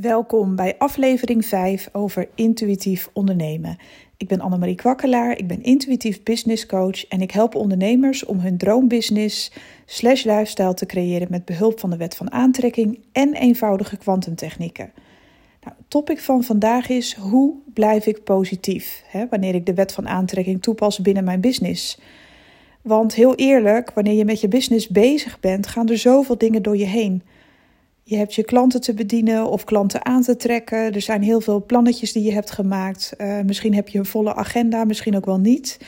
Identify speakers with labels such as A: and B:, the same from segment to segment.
A: Welkom bij aflevering 5 over intuïtief ondernemen. Ik ben Annemarie Kwakkelaar, ik ben intuïtief business coach en ik help ondernemers om hun droombusiness slash lifestyle te creëren met behulp van de wet van aantrekking en eenvoudige kwantumtechnieken. Nou, het topic van vandaag is hoe blijf ik positief hè, wanneer ik de wet van aantrekking toepas binnen mijn business. Want heel eerlijk, wanneer je met je business bezig bent, gaan er zoveel dingen door je heen. Je hebt je klanten te bedienen of klanten aan te trekken. Er zijn heel veel plannetjes die je hebt gemaakt. Uh, misschien heb je een volle agenda, misschien ook wel niet.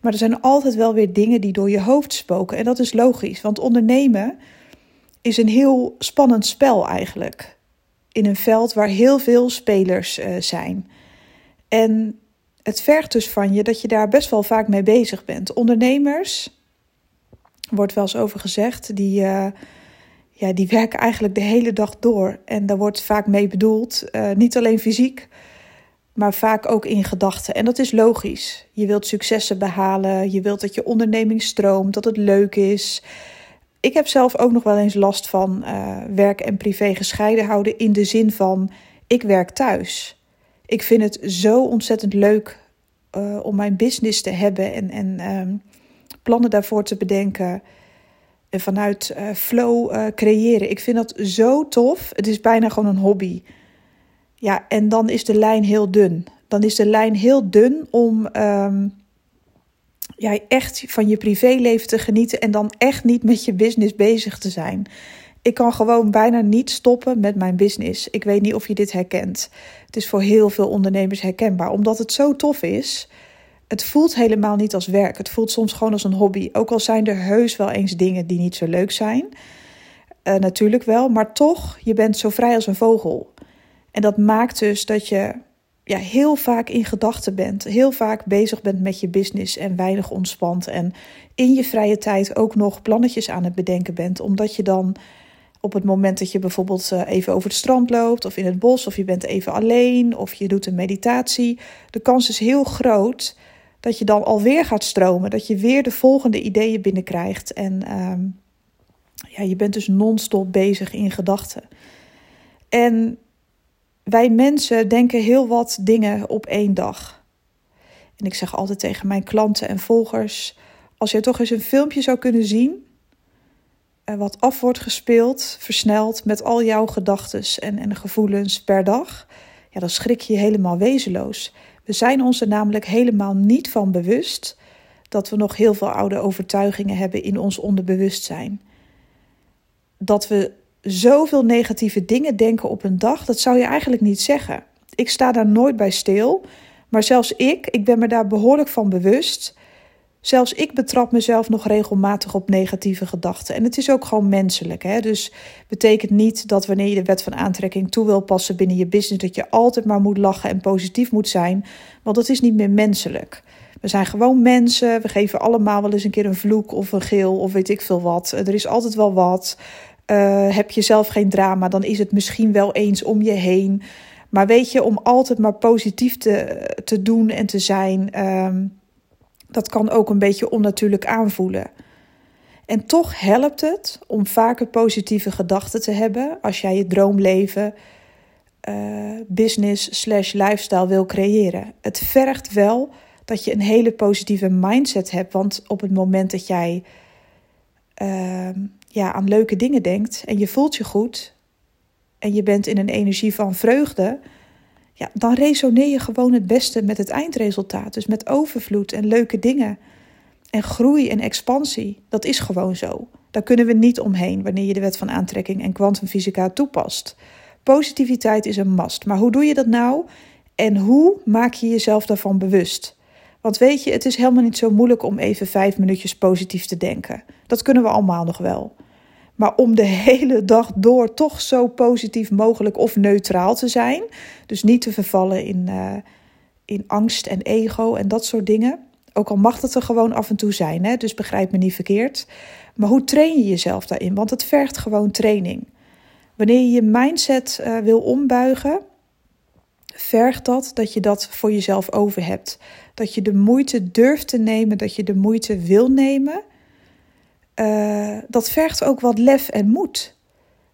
A: Maar er zijn altijd wel weer dingen die door je hoofd spoken. En dat is logisch, want ondernemen is een heel spannend spel eigenlijk. In een veld waar heel veel spelers uh, zijn. En het vergt dus van je dat je daar best wel vaak mee bezig bent. Ondernemers, wordt wel eens over gezegd, die. Uh, ja, die werken eigenlijk de hele dag door. En daar wordt vaak mee bedoeld, uh, niet alleen fysiek, maar vaak ook in gedachten. En dat is logisch. Je wilt successen behalen, je wilt dat je onderneming stroomt, dat het leuk is. Ik heb zelf ook nog wel eens last van uh, werk en privé gescheiden houden in de zin van ik werk thuis. Ik vind het zo ontzettend leuk uh, om mijn business te hebben en, en um, plannen daarvoor te bedenken vanuit uh, flow uh, creëren. Ik vind dat zo tof. Het is bijna gewoon een hobby. Ja, en dan is de lijn heel dun. Dan is de lijn heel dun om um, ja, echt van je privéleven te genieten en dan echt niet met je business bezig te zijn. Ik kan gewoon bijna niet stoppen met mijn business. Ik weet niet of je dit herkent. Het is voor heel veel ondernemers herkenbaar, omdat het zo tof is het voelt helemaal niet als werk. Het voelt soms gewoon als een hobby. Ook al zijn er heus wel eens dingen die niet zo leuk zijn. Uh, natuurlijk wel, maar toch, je bent zo vrij als een vogel. En dat maakt dus dat je ja, heel vaak in gedachten bent. Heel vaak bezig bent met je business en weinig ontspant. En in je vrije tijd ook nog plannetjes aan het bedenken bent. Omdat je dan op het moment dat je bijvoorbeeld eh, even over het strand loopt of in het bos of je bent even alleen of je doet een meditatie. De kans is heel groot dat je dan alweer gaat stromen. Dat je weer de volgende ideeën binnenkrijgt. En um, ja, je bent dus non-stop bezig in gedachten. En wij mensen denken heel wat dingen op één dag. En ik zeg altijd tegen mijn klanten en volgers: als je toch eens een filmpje zou kunnen zien, eh, wat af wordt gespeeld, versneld met al jouw gedachten en, en gevoelens per dag, ja, dan schrik je helemaal wezenloos. We zijn ons er namelijk helemaal niet van bewust dat we nog heel veel oude overtuigingen hebben in ons onderbewustzijn. Dat we zoveel negatieve dingen denken op een dag, dat zou je eigenlijk niet zeggen. Ik sta daar nooit bij stil, maar zelfs ik, ik ben me daar behoorlijk van bewust Zelfs ik betrap mezelf nog regelmatig op negatieve gedachten. En het is ook gewoon menselijk. Hè? Dus betekent niet dat wanneer je de wet van aantrekking toe wil passen binnen je business, dat je altijd maar moet lachen en positief moet zijn. Want dat is niet meer menselijk. We zijn gewoon mensen. We geven allemaal wel eens een keer een vloek of een geel of weet ik veel wat. Er is altijd wel wat. Uh, heb je zelf geen drama, dan is het misschien wel eens om je heen. Maar weet je, om altijd maar positief te, te doen en te zijn. Um, dat kan ook een beetje onnatuurlijk aanvoelen. En toch helpt het om vaker positieve gedachten te hebben als jij je droomleven, uh, business slash lifestyle wil creëren. Het vergt wel dat je een hele positieve mindset hebt, want op het moment dat jij uh, ja, aan leuke dingen denkt en je voelt je goed en je bent in een energie van vreugde, ja, dan resoneer je gewoon het beste met het eindresultaat. Dus met overvloed en leuke dingen. En groei en expansie. Dat is gewoon zo. Daar kunnen we niet omheen wanneer je de wet van aantrekking en kwantumfysica toepast. Positiviteit is een must. Maar hoe doe je dat nou? En hoe maak je jezelf daarvan bewust? Want weet je, het is helemaal niet zo moeilijk om even vijf minuutjes positief te denken. Dat kunnen we allemaal nog wel. Maar om de hele dag door toch zo positief mogelijk of neutraal te zijn. Dus niet te vervallen in, uh, in angst en ego en dat soort dingen. Ook al mag het er gewoon af en toe zijn, hè? dus begrijp me niet verkeerd. Maar hoe train je jezelf daarin? Want het vergt gewoon training. Wanneer je je mindset uh, wil ombuigen, vergt dat dat je dat voor jezelf over hebt. Dat je de moeite durft te nemen, dat je de moeite wil nemen uh, dat vergt ook wat lef en moed.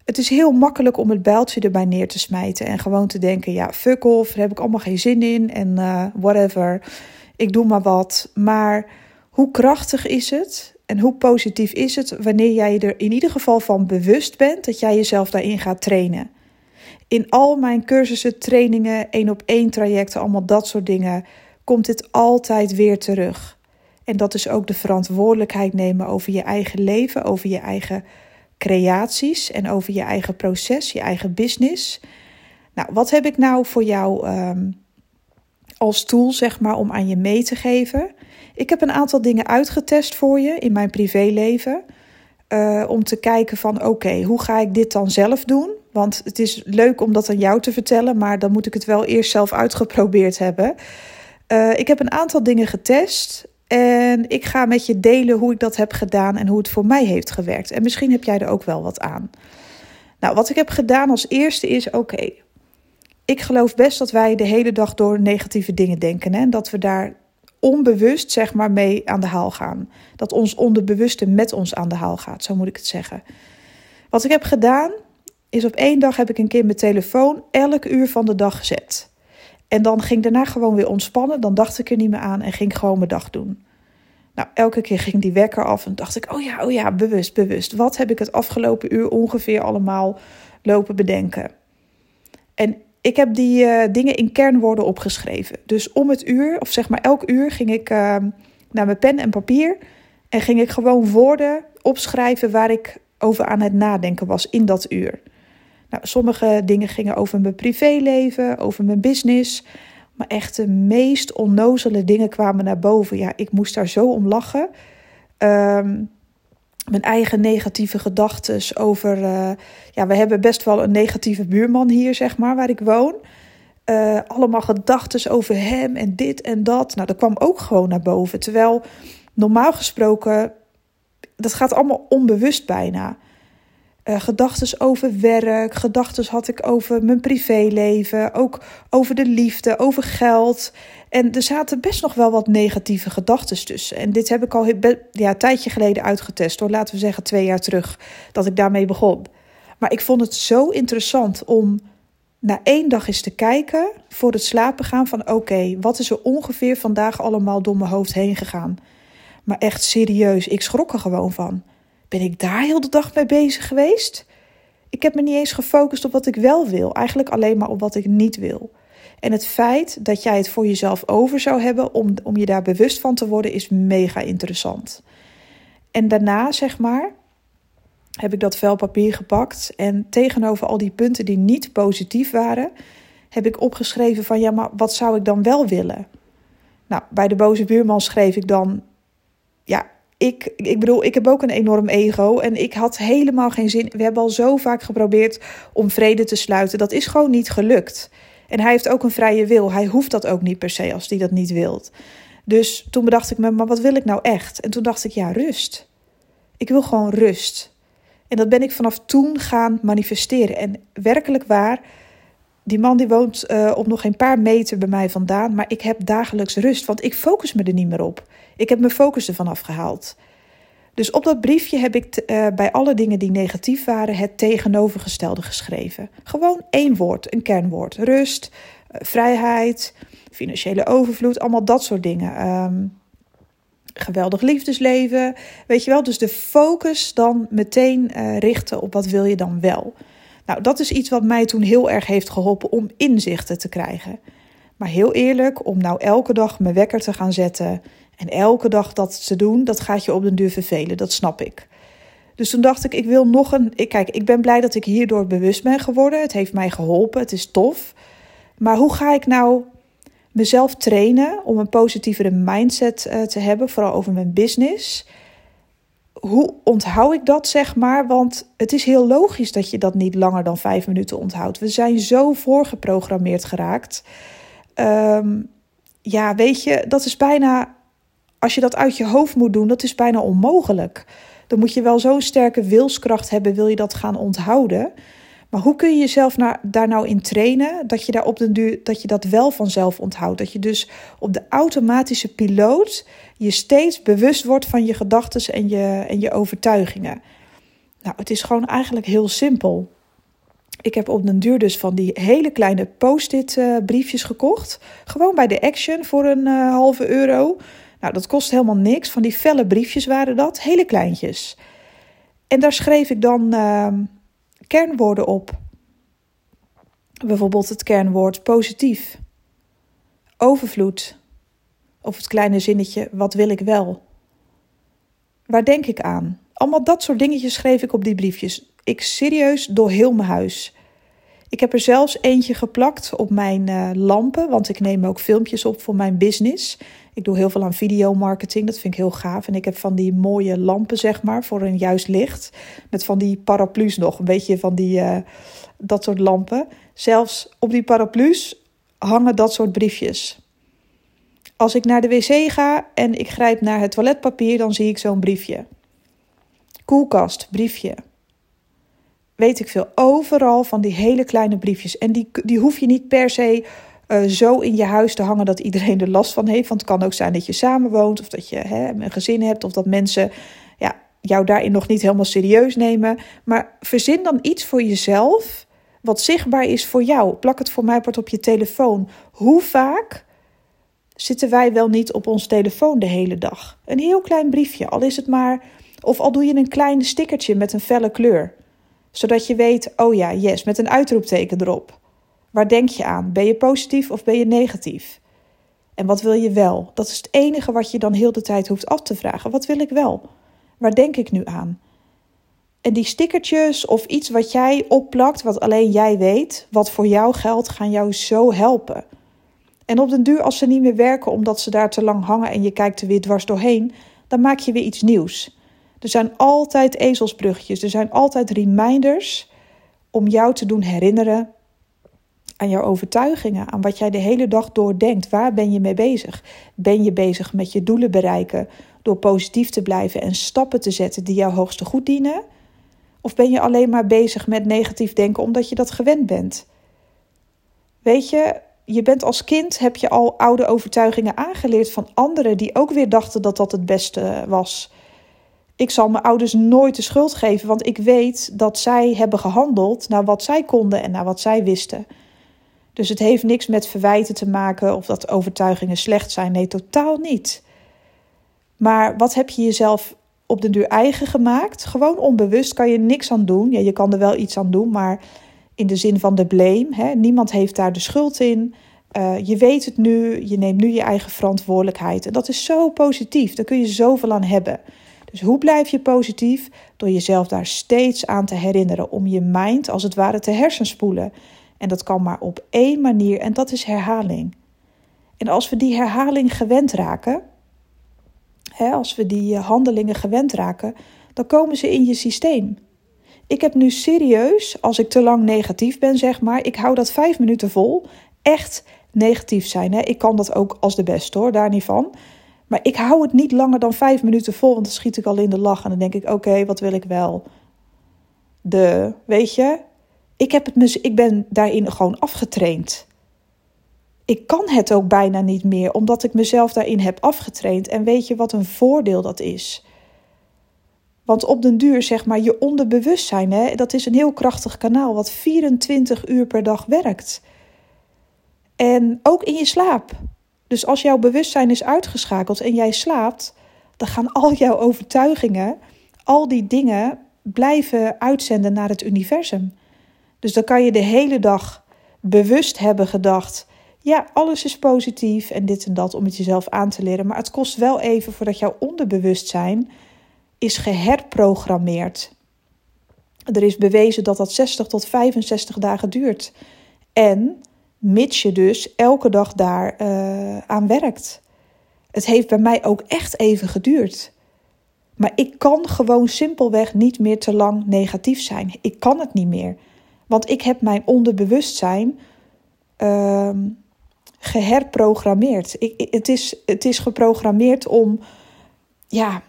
A: Het is heel makkelijk om het bijltje erbij neer te smijten en gewoon te denken: ja, fuck off, daar heb ik allemaal geen zin in en uh, whatever, ik doe maar wat. Maar hoe krachtig is het en hoe positief is het wanneer jij er in ieder geval van bewust bent dat jij jezelf daarin gaat trainen? In al mijn cursussen, trainingen, één op één trajecten, allemaal dat soort dingen, komt dit altijd weer terug. En dat is ook de verantwoordelijkheid nemen over je eigen leven, over je eigen creaties en over je eigen proces, je eigen business. Nou, wat heb ik nou voor jou um, als tool, zeg maar, om aan je mee te geven? Ik heb een aantal dingen uitgetest voor je in mijn privéleven. Uh, om te kijken van oké, hoe ga ik dit dan zelf doen? Want het is leuk om dat aan jou te vertellen, maar dan moet ik het wel eerst zelf uitgeprobeerd hebben. Uh, ik heb een aantal dingen getest en ik ga met je delen hoe ik dat heb gedaan en hoe het voor mij heeft gewerkt. En misschien heb jij er ook wel wat aan. Nou, wat ik heb gedaan als eerste is: oké, ik geloof best dat wij de hele dag door negatieve dingen denken. En dat we daar onbewust, zeg maar, mee aan de haal gaan. Dat ons onderbewuste met ons aan de haal gaat, zo moet ik het zeggen. Wat ik heb gedaan, is op één dag heb ik een keer mijn telefoon elk uur van de dag gezet. En dan ging ik daarna gewoon weer ontspannen. Dan dacht ik er niet meer aan en ging gewoon mijn dag doen. Nou, elke keer ging die wekker af en dacht ik: oh ja, oh ja, bewust, bewust. Wat heb ik het afgelopen uur ongeveer allemaal lopen bedenken? En ik heb die uh, dingen in kernwoorden opgeschreven. Dus om het uur, of zeg maar elk uur, ging ik uh, naar mijn pen en papier. En ging ik gewoon woorden opschrijven waar ik over aan het nadenken was in dat uur. Nou, sommige dingen gingen over mijn privéleven, over mijn business. Maar echt de meest onnozele dingen kwamen naar boven. Ja, ik moest daar zo om lachen. Um, mijn eigen negatieve gedachten over. Uh, ja, we hebben best wel een negatieve buurman hier, zeg maar, waar ik woon. Uh, allemaal gedachten over hem en dit en dat. Nou, dat kwam ook gewoon naar boven. Terwijl normaal gesproken, dat gaat allemaal onbewust bijna. Uh, gedachten over werk, gedachten had ik over mijn privéleven, ook over de liefde, over geld. En er zaten best nog wel wat negatieve gedachten tussen. En dit heb ik al ja, een tijdje geleden uitgetest, door laten we zeggen twee jaar terug, dat ik daarmee begon. Maar ik vond het zo interessant om na één dag eens te kijken voor het slapen gaan van oké, wat is er ongeveer vandaag allemaal door mijn hoofd heen gegaan. Maar echt serieus, ik schrok er gewoon van. Ben ik daar heel de dag mee bezig geweest? Ik heb me niet eens gefocust op wat ik wel wil, eigenlijk alleen maar op wat ik niet wil. En het feit dat jij het voor jezelf over zou hebben om, om je daar bewust van te worden, is mega interessant. En daarna, zeg maar, heb ik dat vel papier gepakt en tegenover al die punten die niet positief waren, heb ik opgeschreven van ja, maar wat zou ik dan wel willen? Nou, bij de boze buurman schreef ik dan, ja, ik, ik bedoel, ik heb ook een enorm ego en ik had helemaal geen zin. We hebben al zo vaak geprobeerd om vrede te sluiten. Dat is gewoon niet gelukt. En hij heeft ook een vrije wil. Hij hoeft dat ook niet per se als hij dat niet wilt. Dus toen bedacht ik me, maar wat wil ik nou echt? En toen dacht ik, ja, rust. Ik wil gewoon rust. En dat ben ik vanaf toen gaan manifesteren. En werkelijk waar, die man die woont uh, op nog een paar meter bij mij vandaan, maar ik heb dagelijks rust, want ik focus me er niet meer op. Ik heb mijn focus ervan afgehaald. Dus op dat briefje heb ik uh, bij alle dingen die negatief waren het tegenovergestelde geschreven. Gewoon één woord, een kernwoord. Rust, uh, vrijheid, financiële overvloed, allemaal dat soort dingen. Um, geweldig liefdesleven, weet je wel. Dus de focus dan meteen richten op wat wil je dan wel. Nou, dat is iets wat mij toen heel erg heeft geholpen om inzichten te krijgen. Maar heel eerlijk, om nou elke dag mijn wekker te gaan zetten en elke dag dat te doen, dat gaat je op den duur vervelen, dat snap ik. Dus toen dacht ik, ik wil nog een. Kijk, ik ben blij dat ik hierdoor bewust ben geworden. Het heeft mij geholpen, het is tof. Maar hoe ga ik nou mezelf trainen om een positievere mindset uh, te hebben, vooral over mijn business? Hoe onthoud ik dat, zeg maar? Want het is heel logisch dat je dat niet langer dan vijf minuten onthoudt. We zijn zo voorgeprogrammeerd geraakt. Um, ja, weet je, dat is bijna. Als je dat uit je hoofd moet doen, dat is bijna onmogelijk. Dan moet je wel zo'n sterke wilskracht hebben, wil je dat gaan onthouden. Maar hoe kun je jezelf daar nou in trainen dat je daar op den duur dat je dat wel vanzelf onthoudt? Dat je dus op de automatische piloot je steeds bewust wordt van je gedachten en je, en je overtuigingen. Nou, het is gewoon eigenlijk heel simpel. Ik heb op den duur dus van die hele kleine post-it uh, briefjes gekocht. Gewoon bij de Action voor een uh, halve euro. Nou, dat kost helemaal niks. Van die felle briefjes waren dat, hele kleintjes. En daar schreef ik dan uh, kernwoorden op. Bijvoorbeeld het kernwoord positief, overvloed. Of het kleine zinnetje, wat wil ik wel? Waar denk ik aan? Allemaal dat soort dingetjes schreef ik op die briefjes. Ik serieus door heel mijn huis. Ik heb er zelfs eentje geplakt op mijn uh, lampen, want ik neem ook filmpjes op voor mijn business. Ik doe heel veel aan videomarketing, dat vind ik heel gaaf. En ik heb van die mooie lampen, zeg maar, voor een juist licht. Met van die paraplu's nog, een beetje van die, uh, dat soort lampen. Zelfs op die paraplu's hangen dat soort briefjes. Als ik naar de wc ga en ik grijp naar het toiletpapier, dan zie ik zo'n briefje. Koelkast, briefje. Weet ik veel. Overal van die hele kleine briefjes. En die, die hoef je niet per se uh, zo in je huis te hangen dat iedereen er last van heeft. Want het kan ook zijn dat je samenwoont of dat je hè, een gezin hebt of dat mensen ja, jou daarin nog niet helemaal serieus nemen. Maar verzin dan iets voor jezelf wat zichtbaar is voor jou. Plak het voor mij op je telefoon. Hoe vaak zitten wij wel niet op ons telefoon de hele dag? Een heel klein briefje, al is het maar. Of al doe je een klein stickertje met een felle kleur. Zodat je weet, oh ja, yes, met een uitroepteken erop. Waar denk je aan? Ben je positief of ben je negatief? En wat wil je wel? Dat is het enige wat je dan heel de tijd hoeft af te vragen. Wat wil ik wel? Waar denk ik nu aan? En die stickertjes of iets wat jij opplakt, wat alleen jij weet, wat voor jou geldt, gaan jou zo helpen. En op den duur, als ze niet meer werken omdat ze daar te lang hangen en je kijkt er weer dwars doorheen, dan maak je weer iets nieuws. Er zijn altijd ezelsbruggetjes, er zijn altijd reminders om jou te doen herinneren aan jouw overtuigingen, aan wat jij de hele dag doordenkt. Waar ben je mee bezig? Ben je bezig met je doelen bereiken door positief te blijven en stappen te zetten die jouw hoogste goed dienen? Of ben je alleen maar bezig met negatief denken omdat je dat gewend bent? Weet je, je bent als kind, heb je al oude overtuigingen aangeleerd van anderen die ook weer dachten dat dat het beste was. Ik zal mijn ouders nooit de schuld geven, want ik weet dat zij hebben gehandeld naar wat zij konden en naar wat zij wisten. Dus het heeft niks met verwijten te maken of dat overtuigingen slecht zijn. Nee, totaal niet. Maar wat heb je jezelf op de duur eigen gemaakt? Gewoon onbewust kan je niks aan doen. Ja, je kan er wel iets aan doen, maar in de zin van de blame. Hè? Niemand heeft daar de schuld in. Uh, je weet het nu, je neemt nu je eigen verantwoordelijkheid. En dat is zo positief, daar kun je zoveel aan hebben. Dus hoe blijf je positief? Door jezelf daar steeds aan te herinneren, om je mind als het ware te hersenspoelen. En dat kan maar op één manier en dat is herhaling. En als we die herhaling gewend raken, hè, als we die eh, handelingen gewend raken, dan komen ze in je systeem. Ik heb nu serieus, als ik te lang negatief ben, zeg maar, ik hou dat vijf minuten vol. Echt negatief zijn. Hè? Ik kan dat ook als de beste hoor, daar niet van. Maar ik hou het niet langer dan vijf minuten vol, want dan schiet ik al in de lach. En dan denk ik: oké, wat wil ik wel? De, weet je, ik, heb het, ik ben daarin gewoon afgetraind. Ik kan het ook bijna niet meer, omdat ik mezelf daarin heb afgetraind. En weet je wat een voordeel dat is? Want op den duur, zeg maar, je onderbewustzijn, hè, dat is een heel krachtig kanaal wat 24 uur per dag werkt. En ook in je slaap. Dus als jouw bewustzijn is uitgeschakeld en jij slaapt, dan gaan al jouw overtuigingen, al die dingen blijven uitzenden naar het universum. Dus dan kan je de hele dag bewust hebben gedacht: ja, alles is positief en dit en dat om het jezelf aan te leren. Maar het kost wel even voordat jouw onderbewustzijn is geherprogrammeerd. Er is bewezen dat dat 60 tot 65 dagen duurt. En mits je dus elke dag daar uh, aan werkt. Het heeft bij mij ook echt even geduurd. Maar ik kan gewoon simpelweg niet meer te lang negatief zijn. Ik kan het niet meer. Want ik heb mijn onderbewustzijn uh, geherprogrammeerd. Ik, het, is, het is geprogrammeerd om. Ja,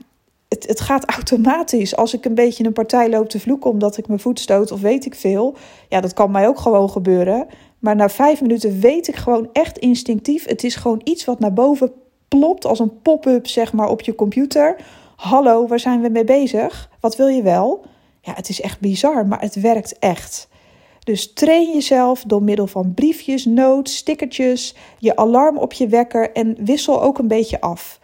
A: het, het gaat automatisch. Als ik een beetje een partij loop te vloeken omdat ik mijn voet stoot of weet ik veel. Ja, dat kan mij ook gewoon gebeuren. Maar na vijf minuten weet ik gewoon echt instinctief. Het is gewoon iets wat naar boven plopt als een pop-up, zeg maar, op je computer. Hallo, waar zijn we mee bezig? Wat wil je wel? Ja, het is echt bizar, maar het werkt echt. Dus train jezelf door middel van briefjes, notes, stickertjes, je alarm op je wekker en wissel ook een beetje af.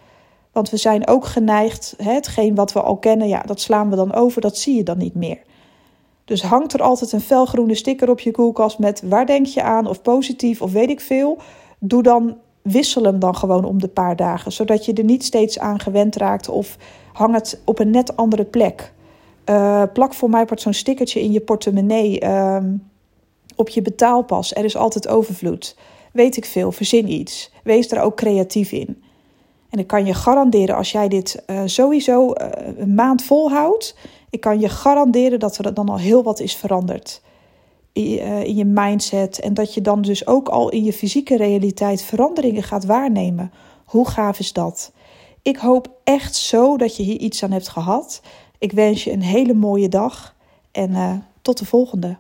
A: Want we zijn ook geneigd, hetgeen wat we al kennen, ja, dat slaan we dan over, dat zie je dan niet meer. Dus hangt er altijd een felgroene sticker op je koelkast met waar denk je aan of positief of weet ik veel. Doe dan, wissel hem dan gewoon om de paar dagen, zodat je er niet steeds aan gewend raakt of hang het op een net andere plek. Uh, plak voor mij zo'n stickertje in je portemonnee, uh, op je betaalpas. Er is altijd overvloed. Weet ik veel, verzin iets. Wees er ook creatief in. En ik kan je garanderen, als jij dit uh, sowieso uh, een maand volhoudt, ik kan je garanderen dat er dan al heel wat is veranderd in, uh, in je mindset. En dat je dan dus ook al in je fysieke realiteit veranderingen gaat waarnemen. Hoe gaaf is dat? Ik hoop echt zo dat je hier iets aan hebt gehad. Ik wens je een hele mooie dag en tot de volgende.